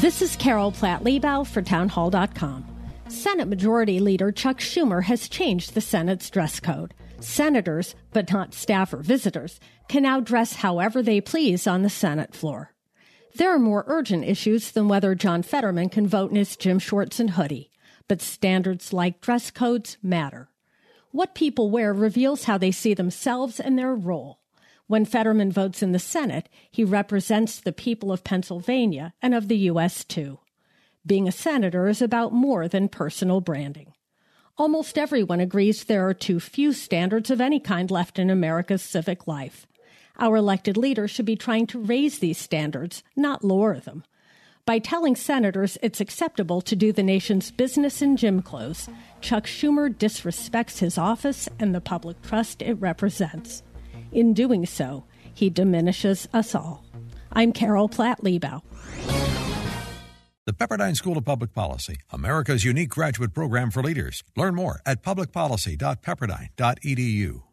This is Carol Platt Liebau for Townhall.com. Senate Majority Leader Chuck Schumer has changed the Senate's dress code. Senators, but not staff or visitors, can now dress however they please on the Senate floor. There are more urgent issues than whether John Fetterman can vote in his gym shorts and hoodie, but standards like dress codes matter. What people wear reveals how they see themselves and their role. When Fetterman votes in the Senate, he represents the people of Pennsylvania and of the U.S. too. Being a senator is about more than personal branding. Almost everyone agrees there are too few standards of any kind left in America's civic life. Our elected leaders should be trying to raise these standards, not lower them. By telling senators it's acceptable to do the nation's business in gym clothes, Chuck Schumer disrespects his office and the public trust it represents. In doing so, he diminishes us all. I'm Carol Platt Liebau. The Pepperdine School of Public Policy, America's unique graduate program for leaders. Learn more at publicpolicy.pepperdine.edu.